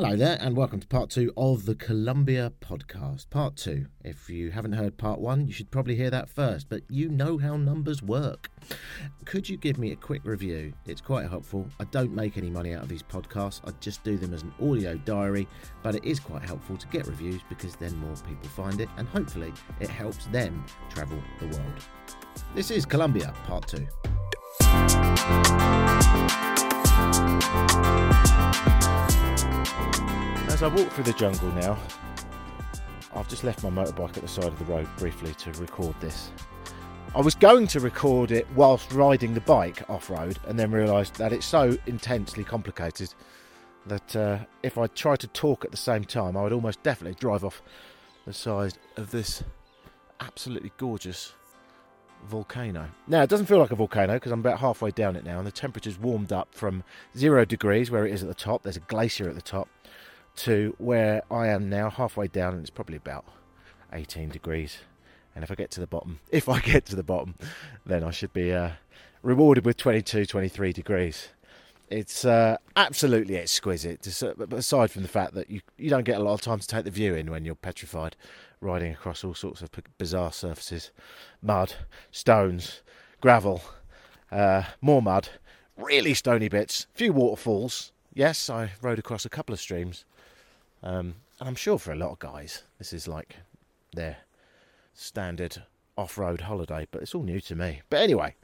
Hello there, and welcome to part two of the Colombia podcast. Part two. If you haven't heard part one, you should probably hear that first, but you know how numbers work. Could you give me a quick review? It's quite helpful. I don't make any money out of these podcasts, I just do them as an audio diary, but it is quite helpful to get reviews because then more people find it, and hopefully it helps them travel the world. This is Colombia, part two. As I walk through the jungle now, I've just left my motorbike at the side of the road briefly to record this. I was going to record it whilst riding the bike off road and then realised that it's so intensely complicated that uh, if I tried to talk at the same time, I would almost definitely drive off the side of this absolutely gorgeous volcano. Now, it doesn't feel like a volcano because I'm about halfway down it now, and the temperature's warmed up from zero degrees, where it is at the top, there's a glacier at the top, to where I am now, halfway down, and it's probably about 18 degrees. And if I get to the bottom, if I get to the bottom, then I should be uh, rewarded with 22, 23 degrees. It's uh, absolutely exquisite, aside from the fact that you, you don't get a lot of time to take the view in when you're petrified riding across all sorts of bizarre surfaces mud, stones, gravel, uh, more mud, really stony bits, few waterfalls. Yes, I rode across a couple of streams. Um, and I'm sure for a lot of guys, this is like their standard off road holiday, but it's all new to me. But anyway,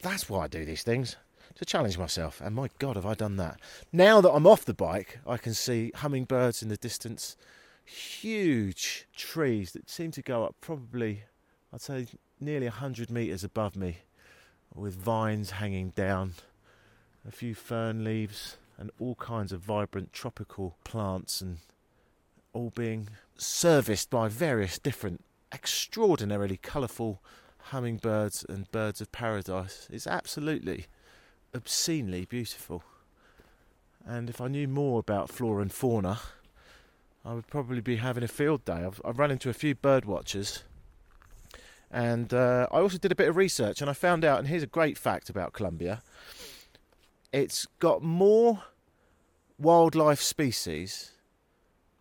that's why I do these things to challenge myself. And my God, have I done that. Now that I'm off the bike, I can see hummingbirds in the distance, huge trees that seem to go up probably, I'd say, nearly 100 metres above me, with vines hanging down, a few fern leaves, and all kinds of vibrant tropical plants, and all being serviced by various different extraordinarily colourful hummingbirds and birds of paradise. It's absolutely obscenely beautiful. And if I knew more about flora and fauna, I would probably be having a field day. I've, I've run into a few bird watchers, and uh, I also did a bit of research, and I found out. And here's a great fact about Colombia: it's got more wildlife species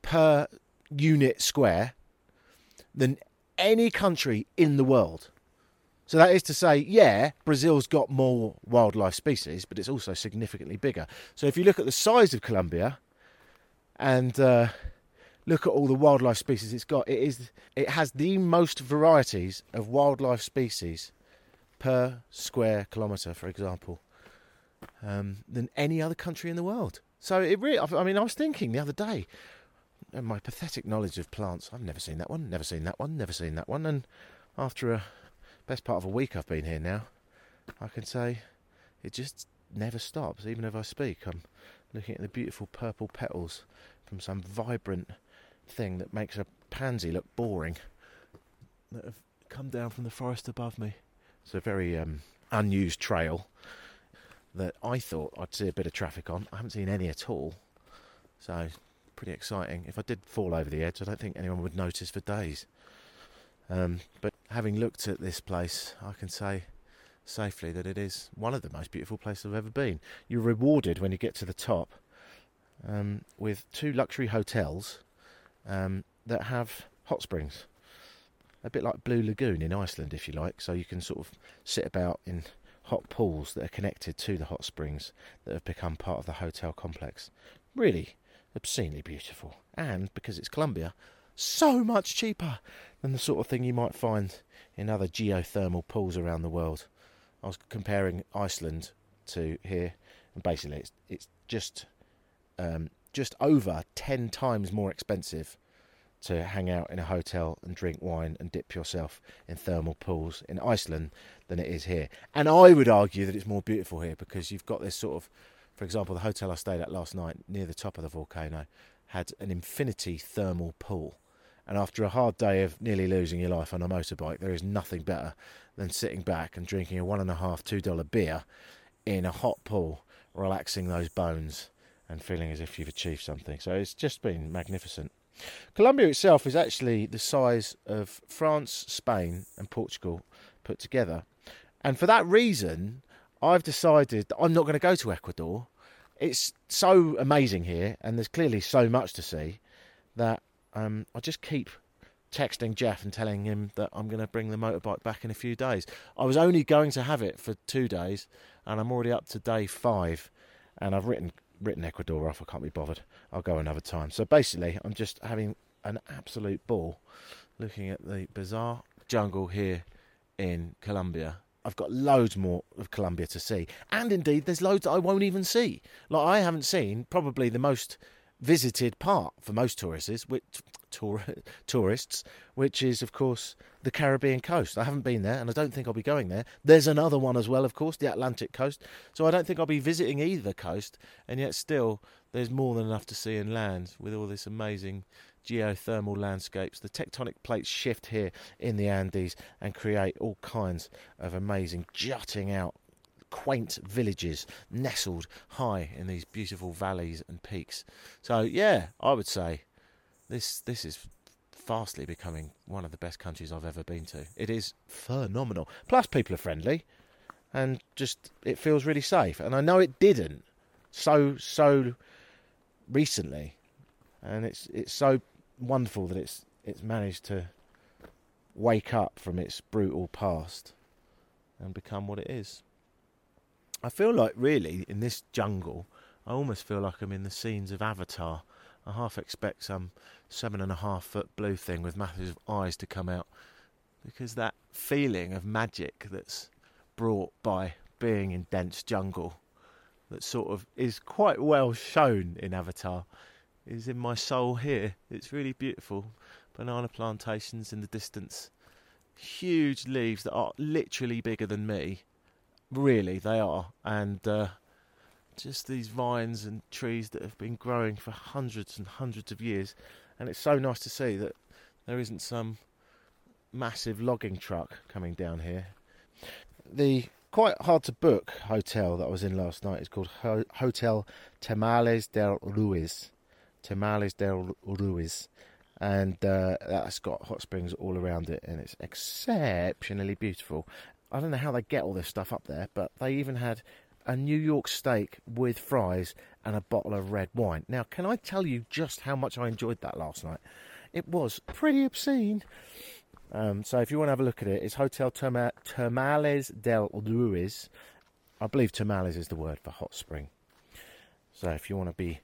per unit square than any country in the world. So that is to say, yeah, Brazil's got more wildlife species, but it's also significantly bigger. So if you look at the size of Colombia and uh, look at all the wildlife species it's got, it is it has the most varieties of wildlife species per square kilometre, for example, um, than any other country in the world. So it really, I mean, I was thinking the other day, my pathetic knowledge of plants, I've never seen that one, never seen that one, never seen that one, and after a best part of a week I've been here now, I can say it just never stops. Even if I speak, I'm looking at the beautiful purple petals from some vibrant thing that makes a pansy look boring that have come down from the forest above me. It's a very um, unused trail that I thought I'd see a bit of traffic on. I haven't seen any at all. So, pretty exciting. If I did fall over the edge, I don't think anyone would notice for days. Um, but having looked at this place, I can say safely that it is one of the most beautiful places I've ever been. You're rewarded when you get to the top um, with two luxury hotels um, that have hot springs. A bit like Blue Lagoon in Iceland, if you like. So you can sort of sit about in hot pools that are connected to the hot springs that have become part of the hotel complex. Really obscenely beautiful. And because it's Colombia, so much cheaper than the sort of thing you might find in other geothermal pools around the world. I was comparing Iceland to here, and basically it's it's just um, just over ten times more expensive to hang out in a hotel and drink wine and dip yourself in thermal pools in Iceland than it is here. And I would argue that it's more beautiful here because you've got this sort of, for example, the hotel I stayed at last night near the top of the volcano had an infinity thermal pool and after a hard day of nearly losing your life on a motorbike, there is nothing better than sitting back and drinking a one and a half, two dollar beer in a hot pool, relaxing those bones and feeling as if you've achieved something. So it's just been magnificent. Colombia itself is actually the size of France, Spain, and Portugal put together. And for that reason, I've decided that I'm not going to go to Ecuador it's so amazing here, and there's clearly so much to see that um, I just keep texting Jeff and telling him that I'm going to bring the motorbike back in a few days. I was only going to have it for two days, and I'm already up to day five, and I've written written Ecuador off. I can't be bothered. I'll go another time. So basically, I'm just having an absolute ball looking at the bizarre jungle here in Colombia. I've got loads more of Colombia to see, and indeed, there's loads I won't even see. Like I haven't seen probably the most visited part for most tourists, which, tour, tourists, which is of course the Caribbean coast. I haven't been there, and I don't think I'll be going there. There's another one as well, of course, the Atlantic coast. So I don't think I'll be visiting either coast, and yet still there's more than enough to see inland with all this amazing geothermal landscapes. The tectonic plates shift here in the Andes and create all kinds of amazing jutting out quaint villages nestled high in these beautiful valleys and peaks. So yeah, I would say this this is fastly becoming one of the best countries I've ever been to. It is phenomenal. Plus people are friendly and just it feels really safe. And I know it didn't so so recently. And it's it's so wonderful that it's it's managed to wake up from its brutal past and become what it is. I feel like really in this jungle, I almost feel like I'm in the scenes of Avatar. I half expect some seven and a half foot blue thing with massive eyes to come out because that feeling of magic that's brought by being in dense jungle that sort of is quite well shown in Avatar is in my soul here. It's really beautiful. Banana plantations in the distance, huge leaves that are literally bigger than me Really, they are. And uh, just these vines and trees that have been growing for hundreds and hundreds of years. And it's so nice to see that there isn't some massive logging truck coming down here. The quite hard to book hotel that I was in last night is called Ho- Hotel Termales del Ruiz. Termales del Ruiz. And uh, that's got hot springs all around it, and it's exceptionally beautiful. I don't know how they get all this stuff up there, but they even had a New York steak with fries and a bottle of red wine. Now, can I tell you just how much I enjoyed that last night? It was pretty obscene. Um, so if you want to have a look at it, it's Hotel Terma- Termales del Ruiz. I believe Termales is the word for hot spring. So if you want to be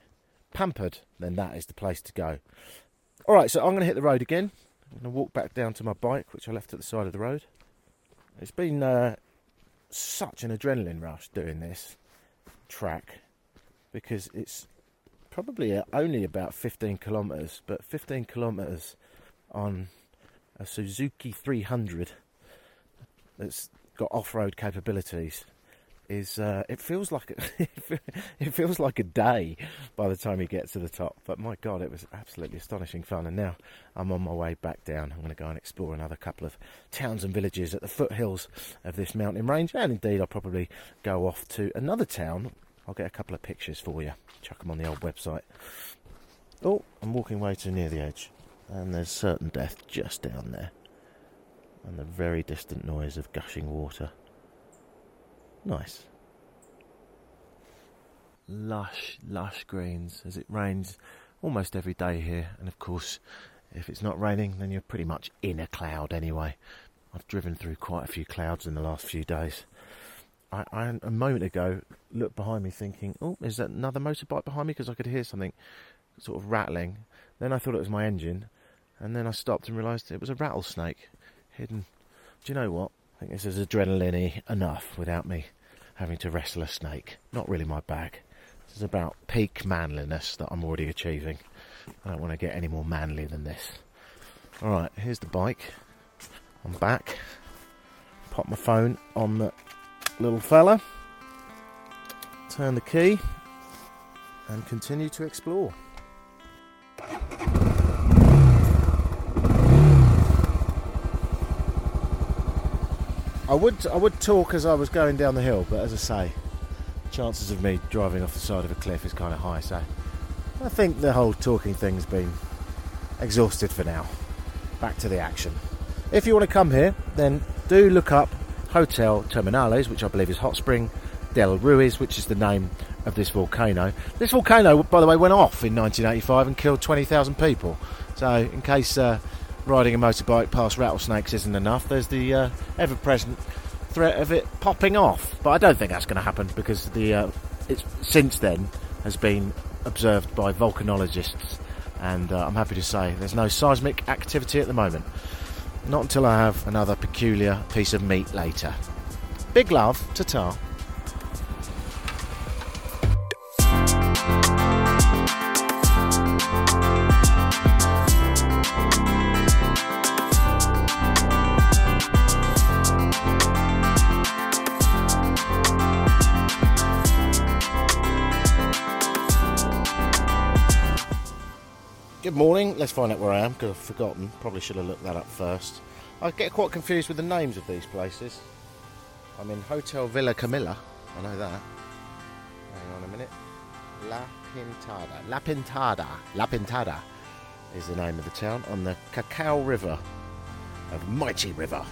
pampered, then that is the place to go. All right, so I'm going to hit the road again. I'm going to walk back down to my bike, which I left at the side of the road. It's been uh, such an adrenaline rush doing this track because it's probably only about 15 kilometres, but 15 kilometres on a Suzuki 300 that's got off-road capabilities is uh, it feels like a, it feels like a day by the time you get to the top. But my God, it was absolutely astonishing fun. And now I'm on my way back down. I'm going to go and explore another couple of towns and villages at the foothills of this mountain range. And indeed, I'll probably go off to another town. I'll get a couple of pictures for you. Chuck them on the old website. Oh, I'm walking way too near the edge, and there's certain death just down there, and the very distant noise of gushing water. Nice. Lush, lush greens as it rains almost every day here. And of course, if it's not raining, then you're pretty much in a cloud anyway. I've driven through quite a few clouds in the last few days. I, I a moment ago looked behind me thinking, oh, is that another motorbike behind me? Because I could hear something sort of rattling. Then I thought it was my engine. And then I stopped and realised it was a rattlesnake hidden. Do you know what? I think this is adrenaline enough without me having to wrestle a snake. Not really my bag. This is about peak manliness that I'm already achieving. I don't want to get any more manly than this. Alright, here's the bike. I'm back. Pop my phone on the little fella. Turn the key. And continue to explore. I would I would talk as I was going down the hill, but as I say, chances of me driving off the side of a cliff is kind of high. So I think the whole talking thing's been exhausted for now. Back to the action. If you want to come here, then do look up Hotel Terminales, which I believe is Hot Spring del Ruiz, which is the name of this volcano. This volcano, by the way, went off in 1985 and killed 20,000 people. So, in case uh, riding a motorbike past rattlesnakes isn't enough, there's the uh, ever present threat of it popping off. But I don't think that's going to happen because the uh, it's since then has been observed by volcanologists, and uh, I'm happy to say there's no seismic activity at the moment. Not until I have another peculiar piece of meat later. Big love, ta ta. Morning. Let's find out where I am because I've forgotten. Probably should have looked that up first. I get quite confused with the names of these places. I'm in Hotel Villa Camilla. I know that. Hang on a minute. La Pintada. La Pintada. La Pintada is the name of the town on the Cacao River, a Mighty River,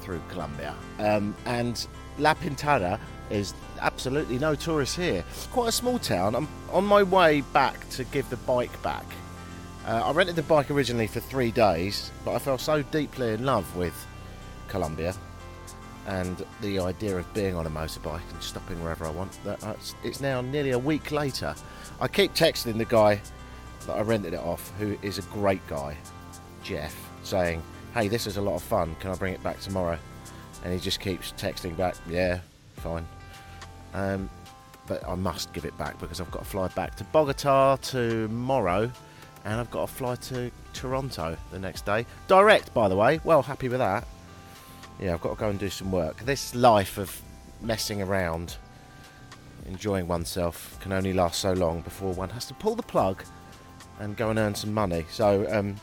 through Colombia. Um, and La Pintada is absolutely no tourists here. Quite a small town. I'm on my way back to give the bike back uh, I rented the bike originally for three days, but I fell so deeply in love with Colombia and the idea of being on a motorbike and stopping wherever I want that it's now nearly a week later. I keep texting the guy that I rented it off, who is a great guy, Jeff, saying, Hey, this is a lot of fun. Can I bring it back tomorrow? And he just keeps texting back, Yeah, fine. Um, but I must give it back because I've got to fly back to Bogota tomorrow and I've got to fly to Toronto the next day. Direct, by the way. Well, happy with that. Yeah, I've got to go and do some work. This life of messing around, enjoying oneself, can only last so long before one has to pull the plug and go and earn some money. So um,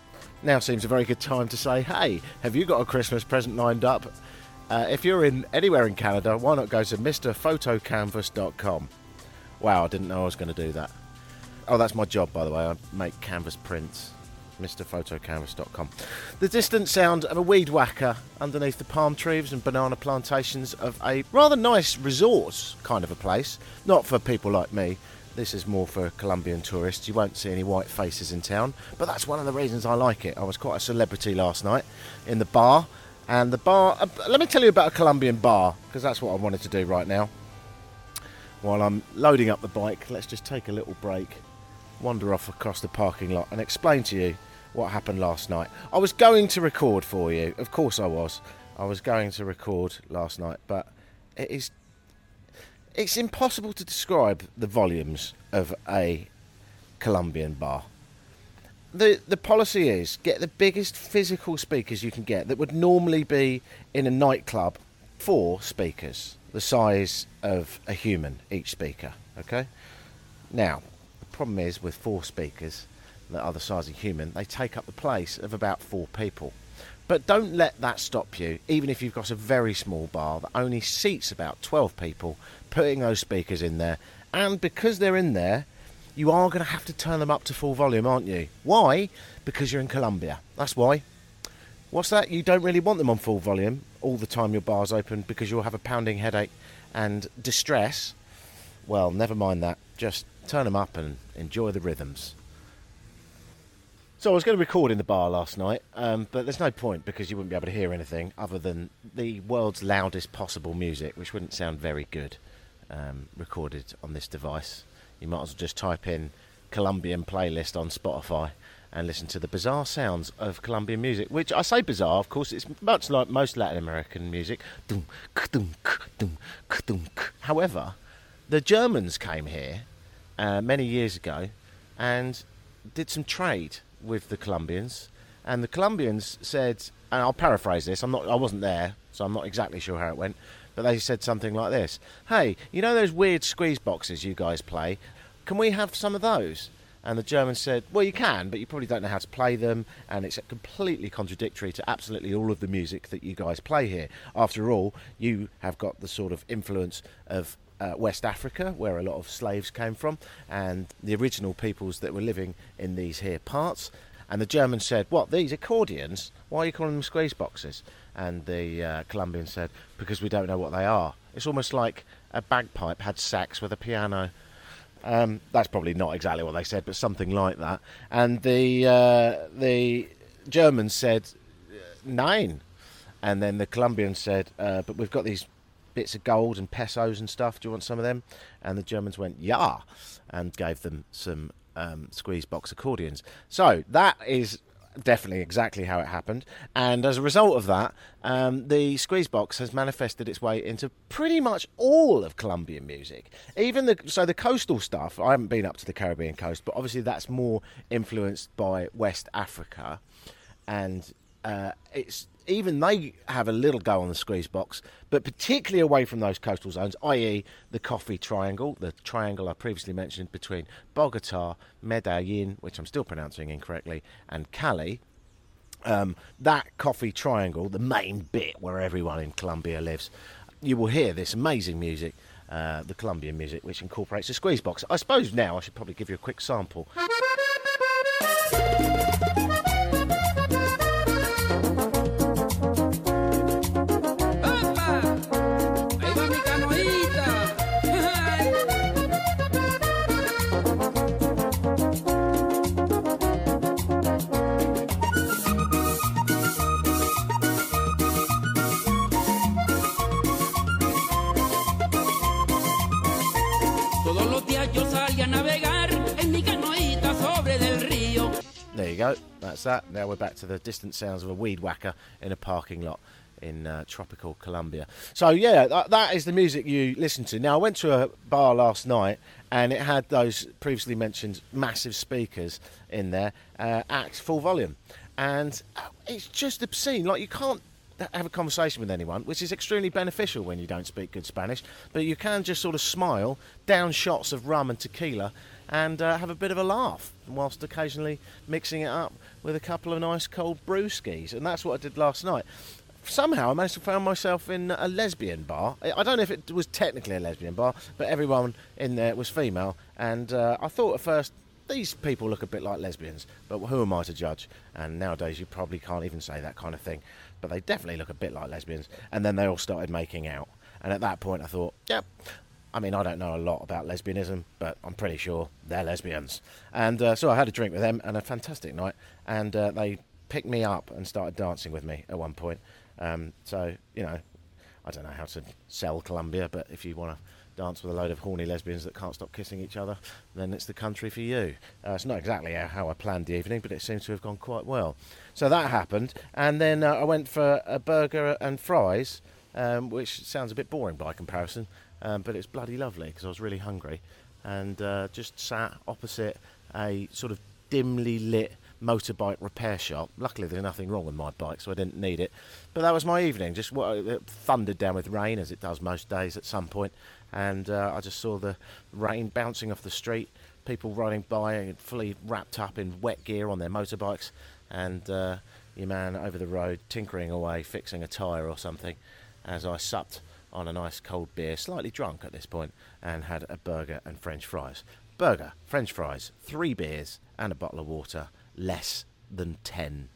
now seems a very good time to say, hey, have you got a Christmas present lined up? Uh, if you're in anywhere in Canada, why not go to mrphotocanvas.com? Wow, I didn't know I was going to do that. Oh, that's my job, by the way. I make canvas prints. MrPhotoCanvas.com. The distant sound of a weed whacker underneath the palm trees and banana plantations of a rather nice resort kind of a place. Not for people like me. This is more for Colombian tourists. You won't see any white faces in town, but that's one of the reasons I like it. I was quite a celebrity last night in the bar, and the bar. Uh, let me tell you about a Colombian bar because that's what I wanted to do right now. While I'm loading up the bike, let's just take a little break wander off across the parking lot and explain to you what happened last night. I was going to record for you, of course I was. I was going to record last night, but it is it's impossible to describe the volumes of a Colombian bar. The the policy is get the biggest physical speakers you can get that would normally be in a nightclub, four speakers, the size of a human each speaker, okay? Now, problem is with four speakers that are the size of human, they take up the place of about four people. But don't let that stop you, even if you've got a very small bar that only seats about 12 people, putting those speakers in there. And because they're in there, you are going to have to turn them up to full volume, aren't you? Why? Because you're in Colombia. That's why. What's that? You don't really want them on full volume all the time your bar's open because you'll have a pounding headache and distress. Well, never mind that. Just turn them up and enjoy the rhythms. So I was going to record in the bar last night, um, but there's no point because you wouldn't be able to hear anything other than the world's loudest possible music, which wouldn't sound very good um, recorded on this device. You might as well just type in Colombian playlist on Spotify and listen to the bizarre sounds of Colombian music, which I say bizarre, of course, it's much like most Latin American music. However, the Germans came here uh, many years ago and did some trade with the Colombians. And the Colombians said, and I'll paraphrase this. I'm not. I wasn't there, so I'm not exactly sure how it went. But they said something like this: "Hey, you know those weird squeeze boxes you guys play? Can we have some of those?" And the Germans said, Well, you can, but you probably don't know how to play them, and it's completely contradictory to absolutely all of the music that you guys play here. After all, you have got the sort of influence of uh, West Africa, where a lot of slaves came from, and the original peoples that were living in these here parts. And the Germans said, What, these accordions? Why are you calling them squeeze boxes? And the uh, Colombians said, Because we don't know what they are. It's almost like a bagpipe had sax with a piano Um, that's probably not exactly what they said, but something like that. And the uh, the Germans said nein, and then the Colombians said, uh, "But we've got these bits of gold and pesos and stuff. Do you want some of them?" And the Germans went, "Yeah," and gave them some um, squeeze box accordions. So that is definitely exactly how it happened. And as a result of that, um, the squeeze box has manifested its way into pretty much all of Colombian music. Even the so the coastal stuff. I haven't been up to the Caribbean coast, but obviously that's more influenced by West Africa, and uh, it's even they have a little go on the squeeze box, but particularly away from those coastal zones, i.e., the Coffee Triangle, the triangle I previously mentioned between Bogota, Medellin, which I'm still pronouncing incorrectly, and Cali. Um, that Coffee Triangle, the main bit where everyone in Colombia lives, you will hear this amazing music. Uh, the Colombian music, which incorporates a squeeze box. I suppose now I should probably give you a quick sample. That's that. Now we're back to the distant sounds of a weed whacker in a parking lot in uh, tropical Colombia. So yeah, that, that is the music you listen to. Now I went to a bar last night and it had those previously mentioned massive speakers in there uh, at full volume, and uh, it's just obscene. Like you can't have a conversation with anyone, which is extremely beneficial when you don't speak good Spanish. But you can just sort of smile, down shots of rum and tequila, and uh, have a bit of a laugh, whilst occasionally mixing it up with a couple of nice cold brewskis. And that's what I did last night. Somehow I managed to find myself in a lesbian bar. I don't know if it was technically a lesbian bar, but everyone in there was female. And uh, I thought at first, these people look a bit like lesbians, but who am I to judge? And nowadays you probably can't even say that kind of thing. But they definitely look a bit like lesbians. And then they all started making out. And at that point I thought, yep, I mean, I don't know a lot about lesbianism, but I'm pretty sure they're lesbians. And uh, so I had a drink with them and a fantastic night. And uh, they picked me up and started dancing with me at one point. Um, so, you know, I don't know how to sell Colombia, but if you want to dance with a load of horny lesbians that can't stop kissing each other, then it's the country for you. Uh, it's not exactly how I planned the evening, but it seems to have gone quite well. So that happened. And then uh, I went for a burger and fries, um, which sounds a bit boring by comparison. Um, but it's bloody lovely because I was really hungry and uh, just sat opposite a sort of dimly lit motorbike repair shop. Luckily, there's nothing wrong with my bike, so I didn't need it. But that was my evening. Just it thundered down with rain, as it does most days at some point, and uh, I just saw the rain bouncing off the street, people riding by fully wrapped up in wet gear on their motorbikes, and uh, your man over the road tinkering away, fixing a tyre or something, as I supped on a nice cold beer, slightly drunk at this point, and had a burger and French fries. Burger, French fries, three beers, and a bottle of water, less than $10.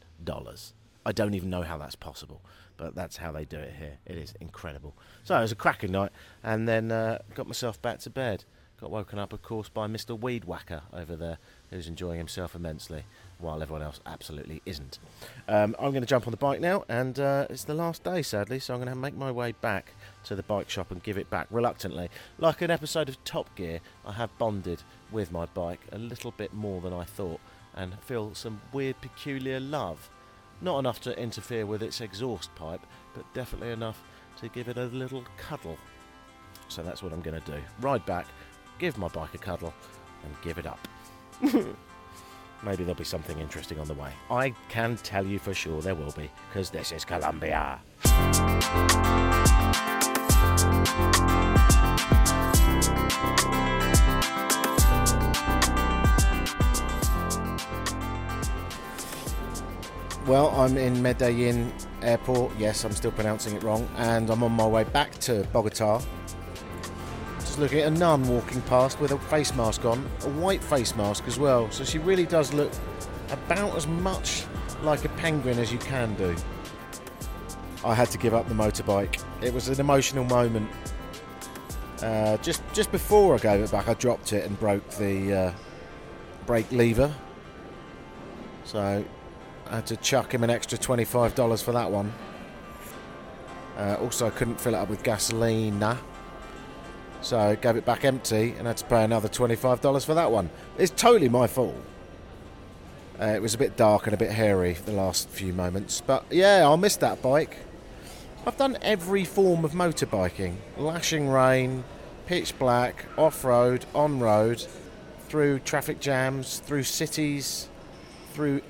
I don't even know how that's possible, but that's how they do it here. It is incredible. So it was a cracking night, and then uh, got myself back to bed. Got woken up, of course, by Mr. Weed Whacker over there, who's enjoying himself immensely while everyone else absolutely isn't. Um, I'm going to jump on the bike now, and uh, it's the last day, sadly, so I'm going to make my way back to the bike shop and give it back reluctantly. Like an episode of Top Gear, I have bonded with my bike a little bit more than I thought and feel some weird, peculiar love. Not enough to interfere with its exhaust pipe, but definitely enough to give it a little cuddle. So that's what I'm going to do. Ride back, give my bike a cuddle, and give it up. Maybe there'll be something interesting on the way. I can tell you for sure there will be, because this is Colombia. Well, I'm in Medellin Airport. Yes, I'm still pronouncing it wrong. And I'm on my way back to Bogota. Just looking at a nun walking past with a face mask on, a white face mask as well. So she really does look about as much like a penguin as you can do. I had to give up the motorbike. It was an emotional moment Uh, just just before I gave it back, I dropped it and broke the uh, brake lever. So I had to chuck him an extra twenty-five dollars for that one. Uh, also, I couldn't fill it up with gasoline, so I gave it back empty and had to pay another twenty-five dollars for that one. It's totally my fault. Uh, it was a bit dark and a bit hairy the last few moments, but yeah, I'll miss that bike. I've done every form of motorbiking lashing rain, pitch black, off road, on road, through traffic jams, through cities, through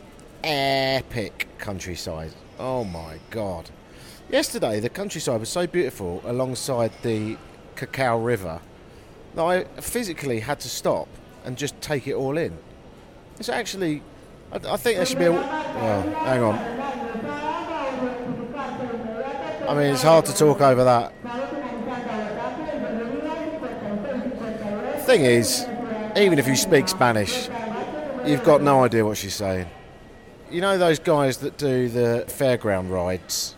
epic countryside. Oh my god. Yesterday, the countryside was so beautiful alongside the Cacao River that I physically had to stop and just take it all in. It's actually, I, I think there should be a. Well, hang on. I mean, it's hard to talk over that. Thing is, even if you speak Spanish, you've got no idea what she's saying. You know those guys that do the fairground rides?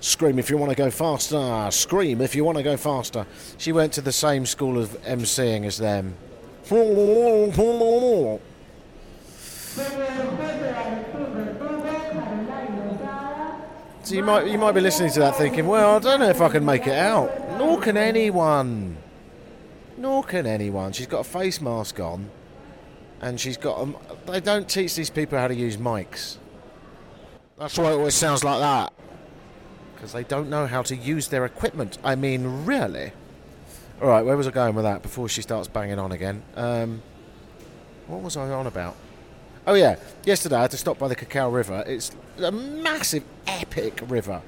Scream if you want to go faster, scream if you want to go faster. She went to the same school of emceeing as them. So you might you might be listening to that thinking, well, I don't know if I can make it out. Nor can anyone. Nor can anyone. She's got a face mask on, and she's got. A, they don't teach these people how to use mics. That's why it always sounds like that. Because they don't know how to use their equipment. I mean, really. All right, where was I going with that before she starts banging on again? Um, what was I on about? Oh yeah, yesterday I had to stop by the Cacao River. It's a massive, epic river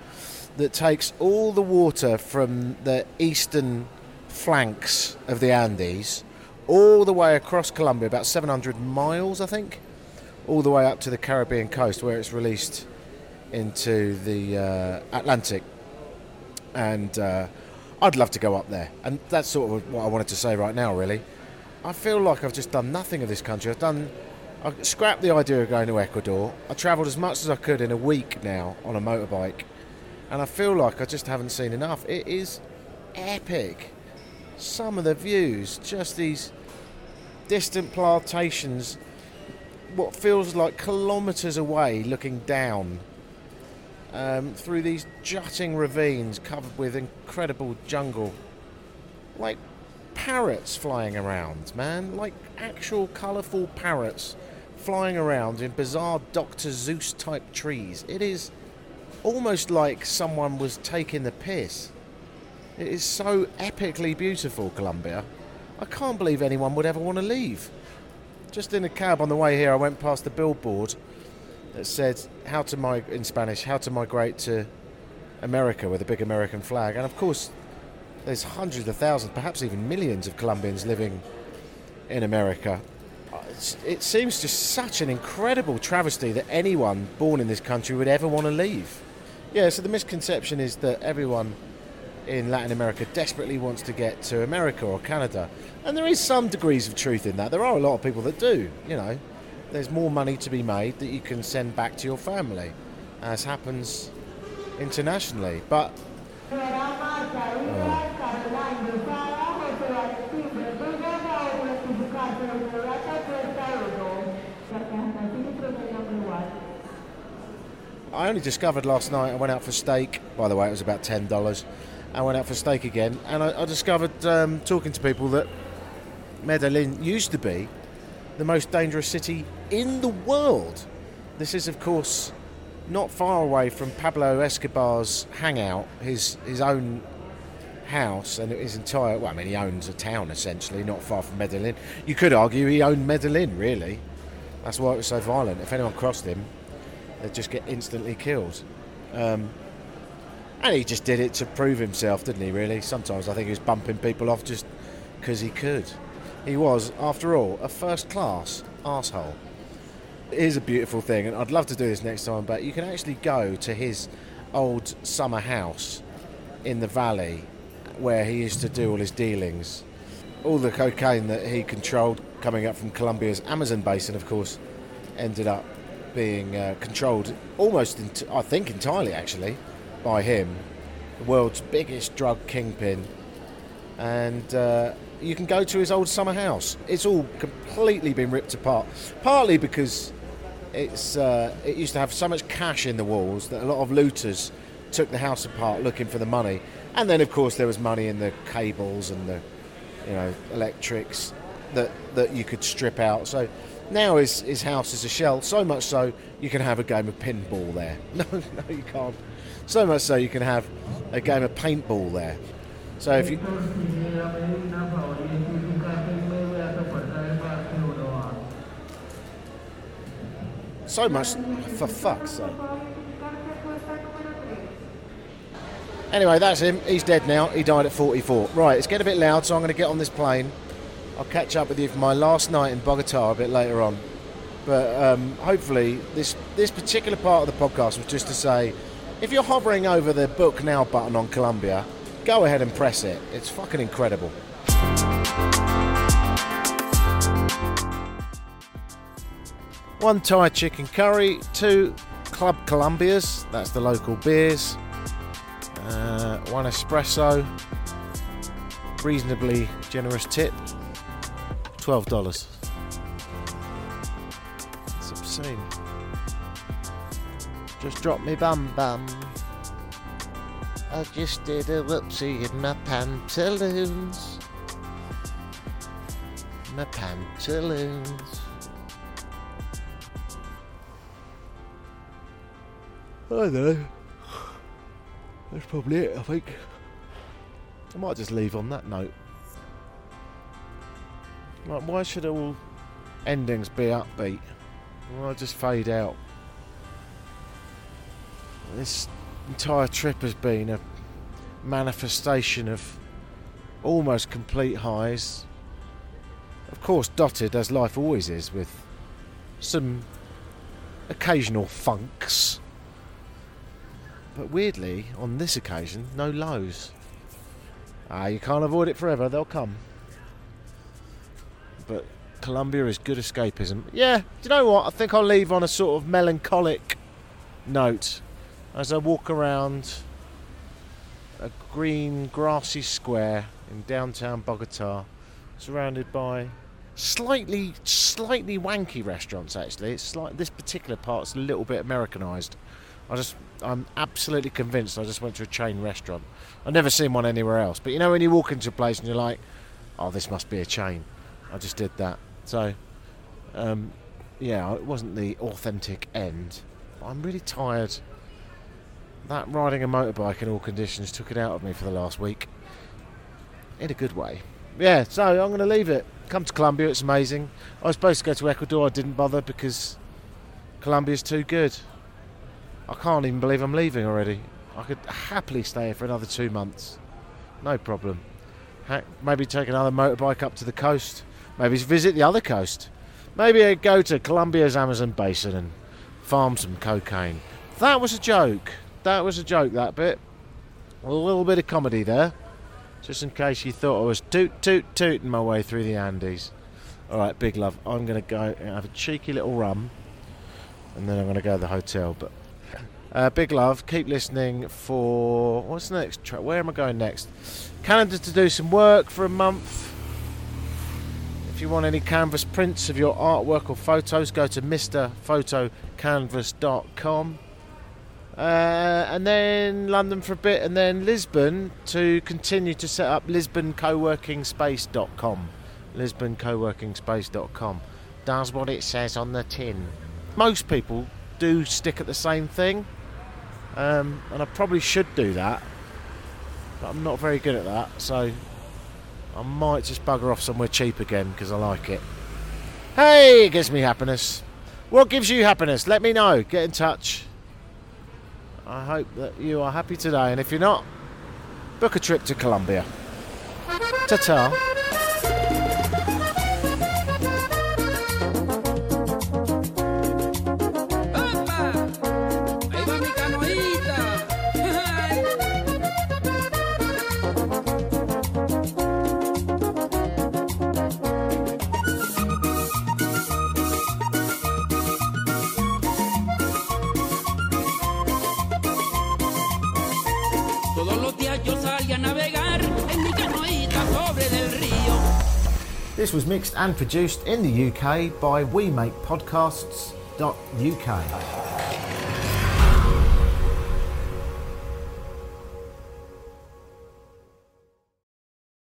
that takes all the water from the eastern flanks of the Andes all the way across Colombia, about 700 miles, I think, all the way up to the Caribbean coast where it's released into the uh, Atlantic. And uh, I'd love to go up there. And that's sort of what I wanted to say right now, really. I feel like I've just done nothing of this country. I've done I scrapped the idea of going to Ecuador. I travelled as much as I could in a week now on a motorbike, and I feel like I just haven't seen enough. It is epic. Some of the views, just these distant plantations, what feels like kilometres away, looking down um, through these jutting ravines covered with incredible jungle. Like parrots flying around, man. Like actual colourful parrots flying around in bizarre Dr. Seuss type trees. It is almost like someone was taking the piss. It is so epically beautiful, Colombia. I can't believe anyone would ever want to leave. Just in a cab on the way here, I went past the billboard that said how to mig- in Spanish, how to migrate to America with a big American flag. And of course, there's hundreds of thousands, perhaps even millions of Colombians living in America it seems just such an incredible travesty that anyone born in this country would ever want to leave. Yeah, so the misconception is that everyone in Latin America desperately wants to get to America or Canada. And there is some degrees of truth in that. There are a lot of people that do, you know. There's more money to be made that you can send back to your family, as happens internationally. But. Oh. I only discovered last night. I went out for steak. By the way, it was about ten dollars. I went out for steak again, and I, I discovered um, talking to people that Medellin used to be the most dangerous city in the world. This is, of course, not far away from Pablo Escobar's hangout, his his own house, and his entire. Well, I mean, he owns a town essentially, not far from Medellin. You could argue he owned Medellin, really. That's why it was so violent. If anyone crossed him, they'd just get instantly killed. Um, and he just did it to prove himself, didn't he, really? Sometimes I think he was bumping people off just because he could. He was, after all, a first class asshole. It is a beautiful thing, and I'd love to do this next time, but you can actually go to his old summer house in the valley where he used to do all his dealings. All the cocaine that he controlled coming up from Colombia's Amazon basin, of course, ended up being uh, controlled almost, I think, entirely actually by him, the world's biggest drug kingpin, and uh, you can go to his old summer house. It's all completely been ripped apart, partly because it's uh, it used to have so much cash in the walls that a lot of looters took the house apart looking for the money, and then of course there was money in the cables and the you know electrics that that you could strip out. So now his his house is a shell. So much so you can have a game of pinball there. No, no, you can't. So much so you can have a game of paintball there. So if you so much for fuck's sake. Anyway, that's him. He's dead now. He died at 44. Right, it's getting a bit loud, so I'm going to get on this plane. I'll catch up with you for my last night in Bogota a bit later on. But um, hopefully, this this particular part of the podcast was just to say, if you're hovering over the book now button on Colombia, go ahead and press it. It's fucking incredible. One Thai chicken curry, two Club Colombias, that's the local beers, uh, one espresso, reasonably generous tip, $12. It's obscene. Just drop me bum bum. I just did a whoopsie in my pantaloons. My pantaloons. I know. That's probably it, I think. I might just leave on that note. Like, why should all endings be upbeat? Well, just fade out. This entire trip has been a manifestation of almost complete highs. Of course, dotted as life always is with some occasional funks. But weirdly, on this occasion, no lows. Ah, you can't avoid it forever, they'll come. But Colombia is good escapism. Yeah, do you know what? I think I'll leave on a sort of melancholic note as I walk around a green, grassy square in downtown Bogota, surrounded by slightly, slightly wanky restaurants. Actually, it's like this particular part's a little bit Americanized. I just, I'm absolutely convinced. I just went to a chain restaurant. I've never seen one anywhere else. But you know when you walk into a place and you're like, "Oh, this must be a chain." I just did that. So, um, yeah, it wasn't the authentic end. I'm really tired. That riding a motorbike in all conditions took it out of me for the last week. In a good way. Yeah, so I'm going to leave it. Come to Colombia, it's amazing. I was supposed to go to Ecuador, I didn't bother because Colombia's too good. I can't even believe I'm leaving already. I could happily stay here for another two months. No problem. Maybe take another motorbike up to the coast. Maybe visit the other coast. Maybe I'd go to Colombia's Amazon basin and farm some cocaine. That was a joke. That was a joke, that bit. A little bit of comedy there. Just in case you thought I was toot toot tooting my way through the Andes. Alright, big love. I'm going to go and have a cheeky little rum. And then I'm going to go to the hotel. But uh, big love. Keep listening for. What's the next track? Where am I going next? Canada to do some work for a month. If you want any canvas prints of your artwork or photos, go to mrphotocanvas.com. Uh, and then London for a bit, and then Lisbon to continue to set up lisboncoworkingspace.com. lisboncoworkingspace.com does what it says on the tin. Most people do stick at the same thing, um, and I probably should do that, but I'm not very good at that, so I might just bugger off somewhere cheap again because I like it. Hey, it gives me happiness. What gives you happiness? Let me know. Get in touch. I hope that you are happy today, and if you're not, book a trip to Colombia. Ta ta. Was mixed and produced in the UK by WeMakePodcasts.uk.